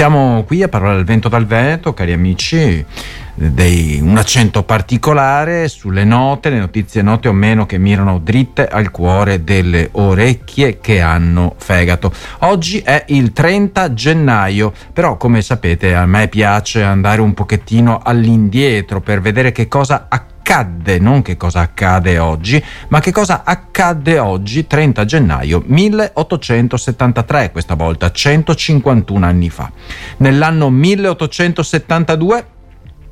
Siamo qui a parlare del vento dal vento, cari amici, dei, un accento particolare sulle note, le notizie note o meno che mirano dritte al cuore delle orecchie che hanno fegato. Oggi è il 30 gennaio, però come sapete a me piace andare un pochettino all'indietro per vedere che cosa accade accadde, non che cosa accade oggi, ma che cosa accadde oggi, 30 gennaio 1873, questa volta 151 anni fa. Nell'anno 1872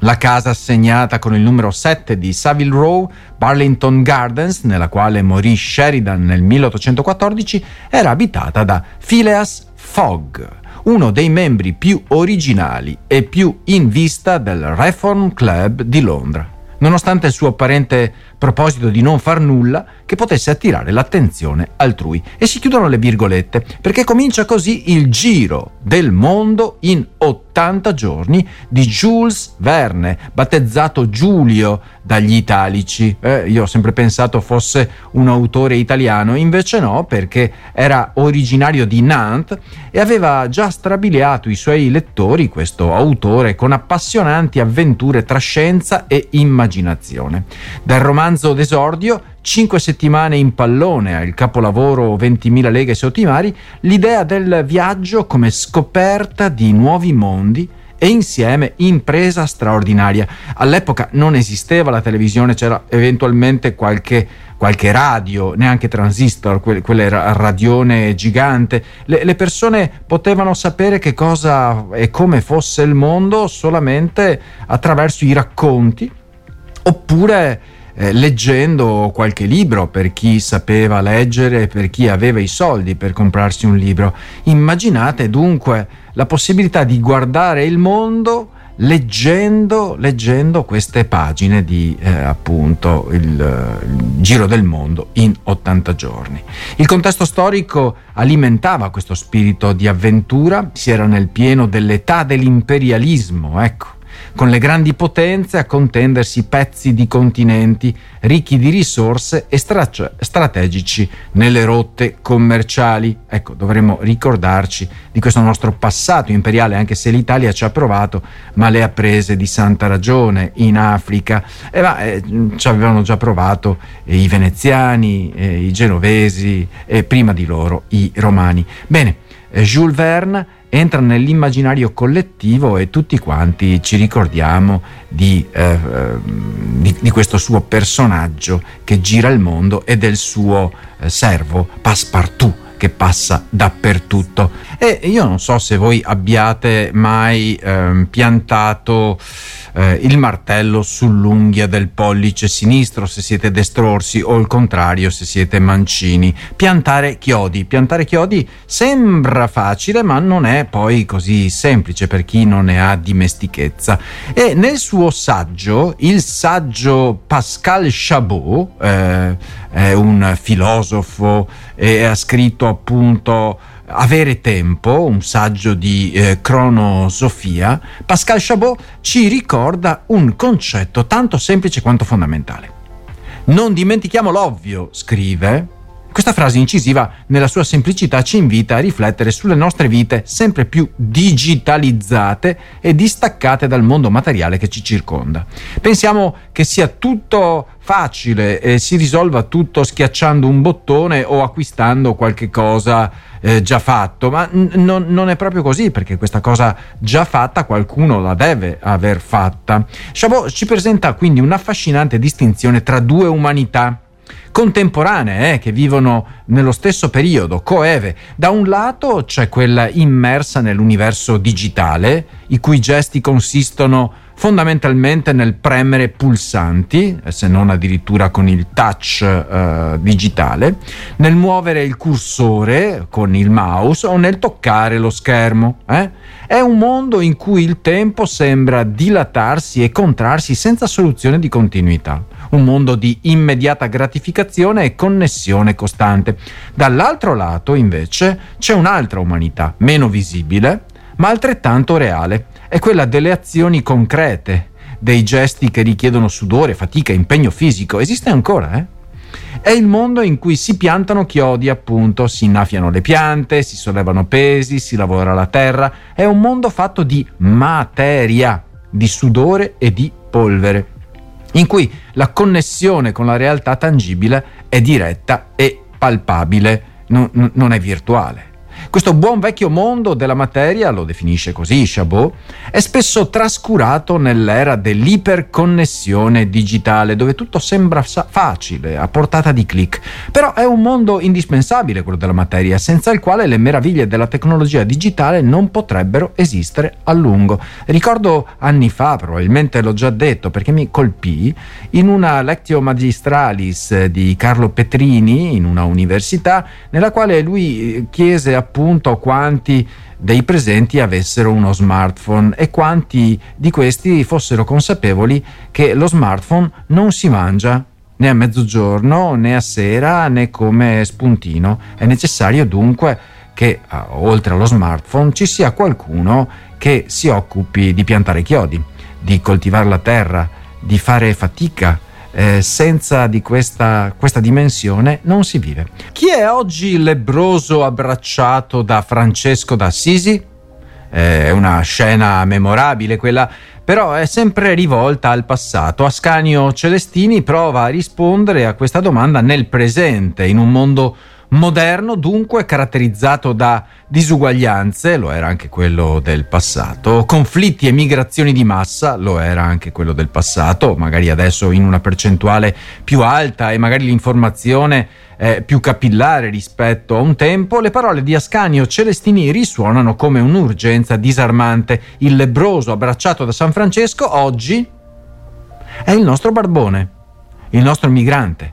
la casa assegnata con il numero 7 di Savile Row, Burlington Gardens, nella quale morì Sheridan nel 1814, era abitata da Phileas Fogg, uno dei membri più originali e più in vista del Reform Club di Londra nonostante il suo apparente proposito di non far nulla che potesse attirare l'attenzione altrui. E si chiudono le virgolette, perché comincia così il giro del mondo in 80 giorni di Jules Verne, battezzato Giulio dagli italici. Eh, io ho sempre pensato fosse un autore italiano, invece no, perché era originario di Nantes e aveva già strabiliato i suoi lettori, questo autore, con appassionanti avventure tra scienza e immaginazione. Dal romanzo d'esordio Cinque settimane in pallone al capolavoro 20.000 leghe sottimari, l'idea del viaggio come scoperta di nuovi mondi e insieme impresa straordinaria. All'epoca non esisteva la televisione, c'era eventualmente qualche, qualche radio, neanche transistor, quelle, quelle radione gigante. Le, le, persone potevano sapere che cosa e come fosse il mondo solamente attraverso i racconti oppure eh, leggendo qualche libro per chi sapeva leggere per chi aveva i soldi per comprarsi un libro. Immaginate dunque la possibilità di guardare il mondo leggendo, leggendo queste pagine di eh, appunto il, il, giro del mondo in 80 giorni. Il contesto storico alimentava questo spirito di avventura, si era nel pieno dell'età dell'imperialismo, ecco con le grandi potenze a contendersi pezzi di continenti ricchi di risorse e stra- strategici nelle rotte commerciali. Ecco, dovremmo ricordarci di questo nostro passato imperiale, anche se l'Italia ci ha provato, ma le ha prese di santa ragione in Africa. E ma, eh, ci avevano già provato eh, i veneziani, eh, i genovesi e prima di loro i romani. Bene, eh, Jules Verne entra nell'immaginario collettivo e tutti quanti ci ricordiamo di, eh, di, di questo suo personaggio che gira il mondo e del suo eh, servo Passepartout che passa dappertutto. E io non so se voi abbiate mai eh, piantato eh, il martello sull'unghia del pollice sinistro se siete destrorsi o il contrario se siete mancini. Piantare chiodi. Piantare chiodi sembra facile ma non è poi così semplice per chi non ne ha dimestichezza. E nel suo saggio, il saggio Pascal Chabot, eh, è un filosofo e ha scritto appunto avere tempo, un saggio di eh, cronosofia, Pascal Chabot ci ricorda un concetto tanto semplice quanto fondamentale. Non dimentichiamo l'ovvio, scrive, questa frase incisiva, nella sua semplicità, ci invita a riflettere sulle nostre vite sempre più digitalizzate e distaccate dal mondo materiale che ci circonda. Pensiamo che sia tutto facile e si risolva tutto schiacciando un bottone o acquistando qualche cosa eh, già fatto, ma n- non, non è proprio così perché questa cosa già fatta qualcuno la deve aver fatta. Chabot ci presenta quindi un'affascinante distinzione tra due umanità contemporanee eh, che vivono nello stesso periodo, coeve. Da un lato c'è quella immersa nell'universo digitale, i cui gesti consistono fondamentalmente nel premere pulsanti, eh, se non addirittura con il touch eh, digitale, nel muovere il cursore con il mouse o nel toccare lo schermo. Eh? È un mondo in cui il tempo sembra dilatarsi e contrarsi senza soluzione di continuità un mondo di immediata gratificazione e connessione costante. Dall'altro lato, invece, c'è un'altra umanità, meno visibile, ma altrettanto reale. È quella delle azioni concrete, dei gesti che richiedono sudore, fatica, impegno fisico. Esiste ancora, eh? È il mondo in cui si piantano chiodi, appunto, si innaffiano le piante, si sollevano pesi, si lavora la terra. È un mondo fatto di materia, di sudore e di polvere, in cui la connessione con la realtà tangibile è diretta e palpabile, non, non è virtuale. Questo buon vecchio mondo della materia, lo definisce così Chabot, è spesso trascurato nell'era dell'iperconnessione digitale, dove tutto sembra facile, a portata di clic. Però è un mondo indispensabile quello della materia, senza il quale le meraviglie della tecnologia digitale non potrebbero esistere a lungo. Ricordo anni fa, probabilmente l'ho già detto perché mi colpì, in una lectio magistralis di Carlo Petrini in una università, nella quale lui chiese a appunto quanti dei presenti avessero uno smartphone e quanti di questi fossero consapevoli che lo smartphone non si mangia né a mezzogiorno né a sera né come spuntino. È necessario dunque che oltre allo smartphone ci sia qualcuno che si occupi di piantare chiodi, di coltivare la terra, di fare fatica eh, senza di questa, questa dimensione non si vive. Chi è oggi il lebroso abbracciato da Francesco d'Assisi? Eh, è una scena memorabile quella però è sempre rivolta al passato. Ascanio Celestini prova a rispondere a questa domanda nel presente, in un mondo moderno dunque caratterizzato da disuguaglianze, lo era anche quello del passato, conflitti e migrazioni di massa, lo era anche quello del passato, magari adesso in una percentuale più alta e magari l'informazione è più capillare rispetto a un tempo, le parole di Ascanio Celestini risuonano come un'urgenza disarmante. Il lebroso abbracciato da San Francesco oggi è il nostro barbone, il nostro migrante.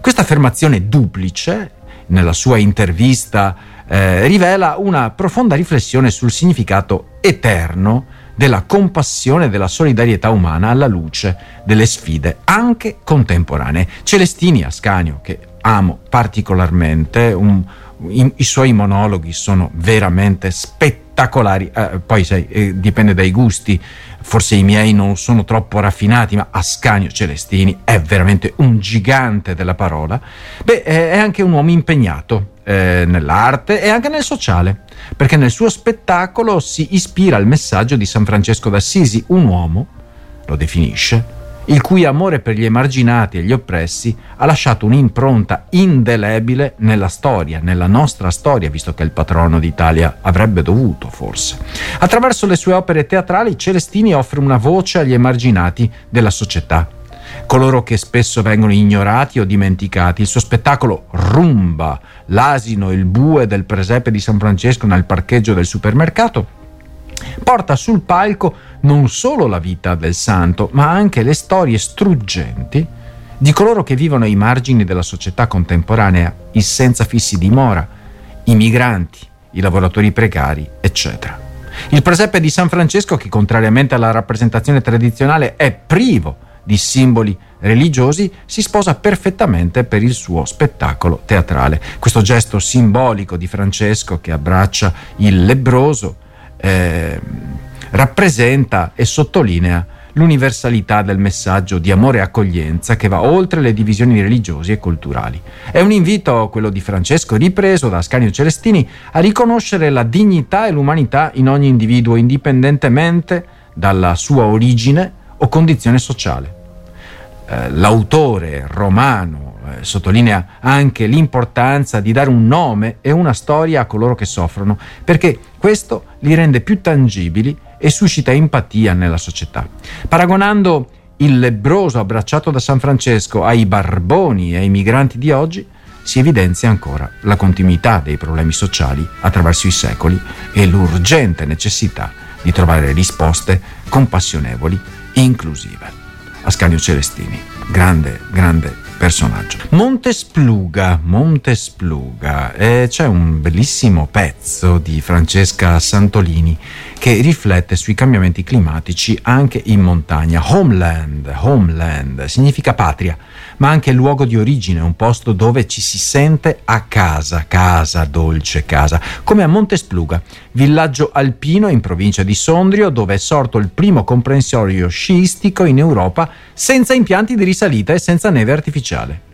Questa affermazione duplice nella sua intervista eh, rivela una profonda riflessione sul significato eterno della compassione e della solidarietà umana alla luce delle sfide anche contemporanee. Celestini Ascanio, che amo particolarmente, un, i, i, suoi monologhi sono veramente spettacolari, eh, poi sai, eh, dipende dai gusti, forse i miei non sono troppo raffinati, ma Ascanio Celestini è veramente un gigante della parola, beh, è anche un uomo impegnato eh, nell'arte e anche nel sociale, perché nel suo spettacolo si ispira al messaggio di San Francesco d'Assisi, un uomo, lo definisce, il cui amore per gli emarginati e gli oppressi ha lasciato un'impronta indelebile nella storia, nella nostra storia, visto che il patrono d'Italia avrebbe dovuto, forse. Attraverso le sue opere teatrali, Celestini offre una voce agli emarginati della società, coloro che spesso vengono ignorati o dimenticati. Il suo spettacolo Rumba, l'asino e il bue del presepe di San Francesco nel parcheggio del supermercato, porta sul palco non solo la vita del santo, ma anche le storie struggenti di coloro che vivono ai margini della società contemporanea, i senza fissi dimora, i migranti, i lavoratori precari, eccetera. Il presepe di San Francesco, che contrariamente alla rappresentazione tradizionale è privo di simboli religiosi, si sposa perfettamente per il suo spettacolo teatrale. Questo gesto simbolico di Francesco che abbraccia il lebroso eh, rappresenta e sottolinea l'universalità del messaggio di amore e accoglienza che va oltre le divisioni religiosi e culturali. È un invito, quello di Francesco, ripreso da Ascanio Celestini, a riconoscere la dignità e l'umanità in ogni individuo, indipendentemente dalla sua origine o condizione sociale. Eh, l'autore romano eh, sottolinea anche l'importanza di dare un nome e una storia a coloro che soffrono, perché questo li rende più tangibili e suscita empatia nella società. Paragonando il lebroso abbracciato da San Francesco ai barboni e ai migranti di oggi, si evidenzia ancora la continuità dei problemi sociali attraverso i secoli e l'urgente necessità di trovare risposte compassionevoli e inclusive. Ascanio Celestini, grande, grande personaggio. Montespluga, Montespluga, eh, c'è un bellissimo pezzo di Francesca Santolini che riflette sui cambiamenti climatici anche in montagna. Homeland, homeland significa patria, ma anche luogo di origine, un posto dove ci si sente a casa, casa, dolce casa, come a Montespluga, villaggio alpino in provincia di Sondrio dove è sorto il primo comprensorio sciistico in Europa senza impianti di risalita e senza neve artificiale.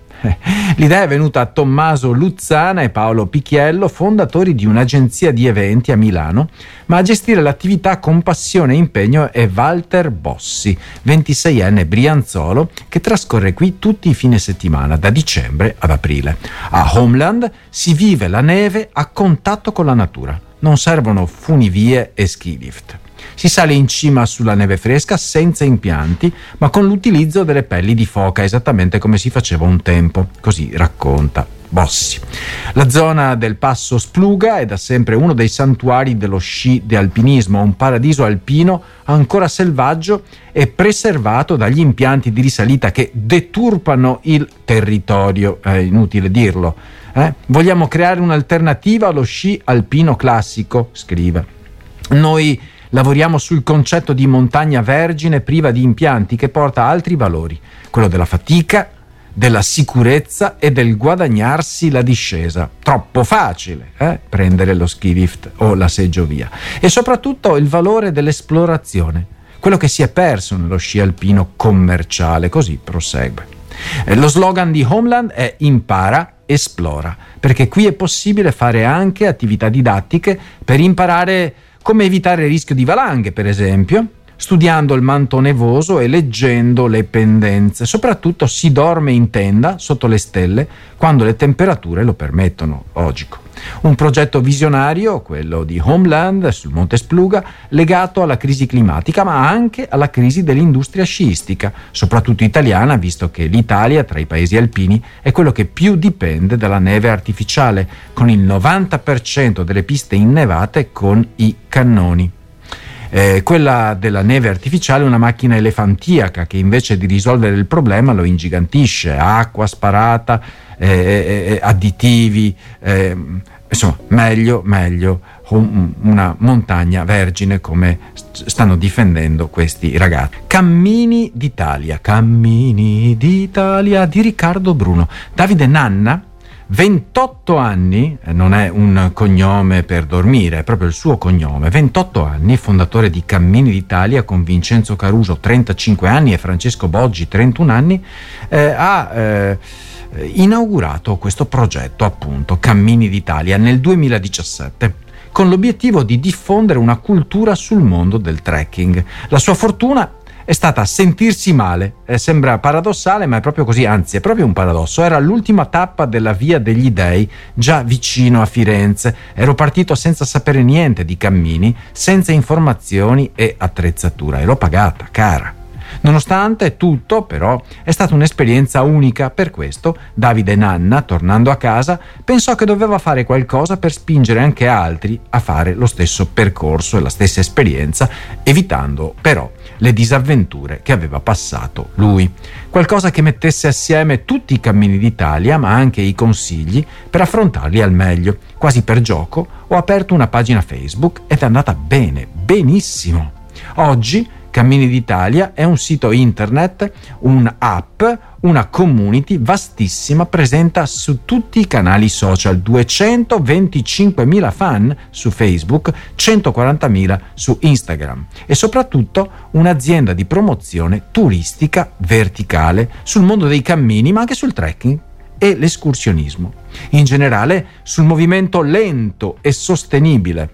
L'idea è venuta a Tommaso Luzzana e Paolo Picchiello, fondatori di un'agenzia di eventi a Milano, ma a gestire l'attività con passione e impegno è Walter Bossi, 26enne brianzolo, che trascorre qui tutti i fine settimana, da dicembre ad aprile. A Homeland si vive la neve a contatto con la natura. Non servono funivie e ski lift. Si sale in cima sulla neve fresca senza impianti, ma con l'utilizzo delle pelli di foca, esattamente come si faceva un tempo. Così racconta Bossi. La zona del Passo Spluga è da sempre uno dei santuari dello sci di alpinismo, un paradiso alpino ancora selvaggio e preservato dagli impianti di risalita che deturpano il territorio, è inutile dirlo. Eh? Vogliamo creare un'alternativa allo sci alpino classico, scrive. Noi Lavoriamo sul concetto di montagna vergine priva di impianti che porta altri valori, quello della fatica, della sicurezza e del guadagnarsi la discesa. Troppo facile eh? prendere lo ski lift o la seggiovia. E soprattutto il valore dell'esplorazione, quello che si è perso nello sci alpino commerciale. Così prosegue. Eh, lo slogan di Homeland è impara, esplora, perché qui è possibile fare anche attività didattiche per imparare come evitare il rischio di valanghe, per esempio, studiando il manto nevoso e leggendo le pendenze. Soprattutto si dorme in tenda sotto le stelle quando le temperature lo permettono, logico. Un progetto visionario, quello di Homeland sul Monte Spluga, legato alla crisi climatica, ma anche alla crisi dell'industria sciistica, soprattutto italiana, visto che l'Italia, tra i paesi alpini, è quello che più dipende dalla neve artificiale, con il 90% delle piste innevate con i cannoni. Eh, quella della neve artificiale è una macchina elefantiaca che invece di risolvere il problema lo ingigantisce, acqua sparata, eh, eh, eh additivi, eh, insomma meglio, meglio una montagna vergine come stanno difendendo questi ragazzi. Cammini d'Italia, Cammini d'Italia di Riccardo Bruno. Davide Nanna 28 anni, eh, non è un cognome per dormire, è proprio il suo cognome, 28 anni, fondatore di Cammini d'Italia con Vincenzo Caruso 35 anni e Francesco Boggi 31 anni, eh, ha eh, inaugurato questo progetto appunto Cammini d'Italia nel 2017 con l'obiettivo di diffondere una cultura sul mondo del trekking. La sua fortuna è stata sentirsi male. Eh, sembra paradossale, ma è proprio così, anzi è proprio un paradosso. Era l'ultima tappa della Via degli Dei, già vicino a Firenze. Ero partito senza sapere niente di cammini, senza informazioni e attrezzatura. E l'ho pagata, cara. Nonostante tutto, però, è stata un'esperienza unica. Per questo, Davide Nanna, tornando a casa, pensò che doveva fare qualcosa per spingere anche altri a fare lo stesso percorso e la stessa esperienza, evitando però le disavventure che aveva passato lui. Qualcosa che mettesse assieme tutti i cammini d'Italia, ma anche i consigli per affrontarli al meglio. Quasi per gioco ho aperto una pagina Facebook ed è andata bene, benissimo. Oggi Cammini d'Italia è un sito internet, un'app, una community vastissima presente su tutti i canali social, 225.000 fan su Facebook, 140.000 su Instagram e soprattutto un'azienda di promozione turistica verticale sul mondo dei cammini ma anche sul trekking e l'escursionismo. In generale sul movimento lento e sostenibile,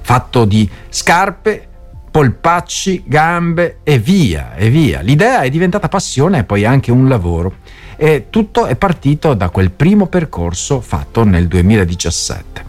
fatto di scarpe, polpacci, gambe e via, e via. L'idea è diventata passione e poi anche un lavoro. E tutto è partito da quel primo percorso fatto nel 2017.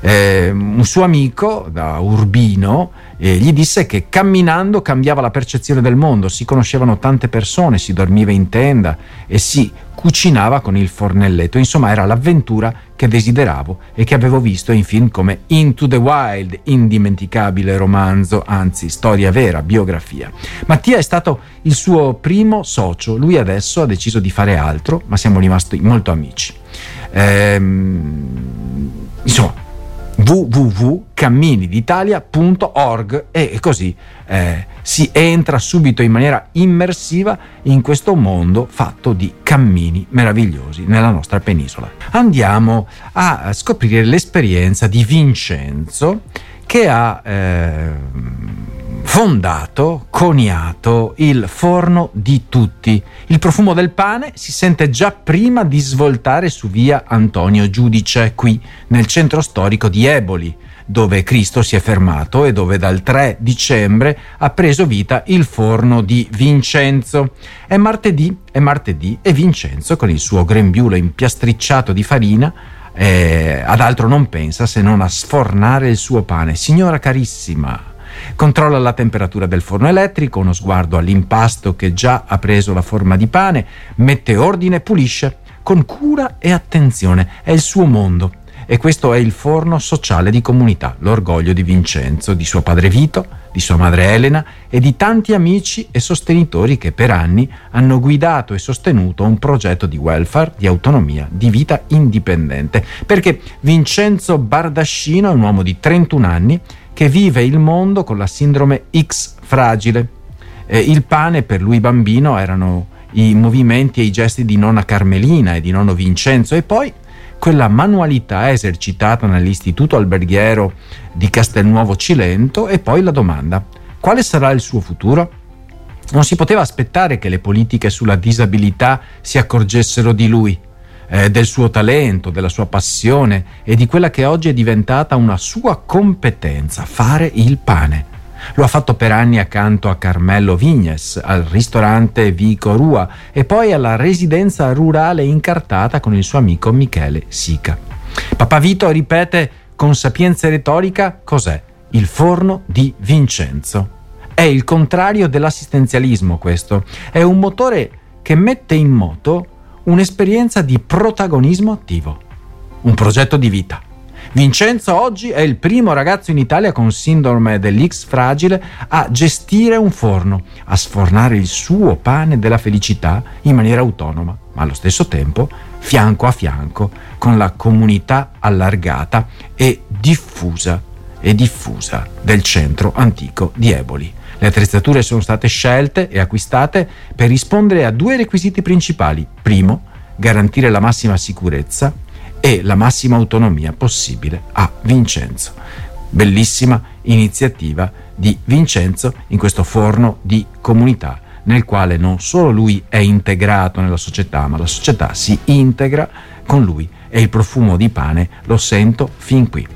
Eh, un suo amico da Urbino eh, gli disse che camminando cambiava la percezione del mondo, si conoscevano tante persone, si dormiva in tenda e si cucinava con il fornelletto. Insomma, era l'avventura che desideravo e che avevo visto in film come Into the Wild, indimenticabile romanzo, anzi storia vera, biografia. Mattia è stato il suo primo socio, lui adesso ha deciso di fare altro, ma siamo rimasti molto amici. Ehm, insomma, www.camminiditalia.org e così eh, si entra subito in maniera immersiva in questo mondo fatto di cammini meravigliosi nella nostra penisola. Andiamo a scoprire l'esperienza di Vincenzo che ha eh, fondato, coniato il forno di tutti. Il profumo del pane si sente già prima di svoltare su via Antonio Giudice, qui nel centro storico di Eboli, dove Cristo si è fermato e dove dal 3 dicembre ha preso vita il forno di Vincenzo. È martedì, è martedì e Vincenzo con il suo grembiule impiastricciato di farina eh, ad altro non pensa se non a sfornare il suo pane. Signora carissima, Controlla la temperatura del forno elettrico, uno sguardo all'impasto che già ha preso la forma di pane, mette ordine, pulisce con cura e attenzione. È il suo mondo. E questo è il forno sociale di comunità, l'orgoglio di Vincenzo, di suo padre Vito, di sua madre Elena e di tanti amici e sostenitori che per anni hanno guidato e sostenuto un progetto di welfare, di autonomia, di vita indipendente. Perché Vincenzo Bardascino è un uomo di 31 anni che vive il mondo con la sindrome X fragile. Eh, il pane per lui bambino erano i movimenti e i gesti di nonna Carmelina e di nonno Vincenzo e poi quella manualità esercitata nell'istituto alberghiero di Castelnuovo Cilento e poi la domanda quale sarà il suo futuro? Non si poteva aspettare che le politiche sulla disabilità si accorgessero di lui eh, del suo talento, della sua passione e di quella che oggi è diventata una sua competenza, fare il pane. Lo ha fatto per anni accanto a Carmelo Vignes, al ristorante Vico Rua e poi alla residenza rurale incartata con il suo amico Michele Sica. Papà Vito ripete con sapienza retorica cos'è? Il forno di Vincenzo. È il contrario dell'assistenzialismo questo, è un motore che mette in moto un'esperienza di protagonismo attivo, un progetto di vita. Vincenzo oggi è il primo ragazzo in Italia con sindrome dell'X fragile a gestire un forno, a sfornare il suo pane della felicità in maniera autonoma, ma allo stesso tempo fianco a fianco con la comunità allargata e diffusa e diffusa del centro antico di Eboli. Le attrezzature sono state scelte e acquistate per rispondere a due requisiti principali. Primo, garantire la massima sicurezza e la massima autonomia possibile a Vincenzo. Bellissima iniziativa di Vincenzo in questo forno di comunità nel quale non solo lui è integrato nella società, ma la società si integra con lui e il profumo di pane lo sento fin qui.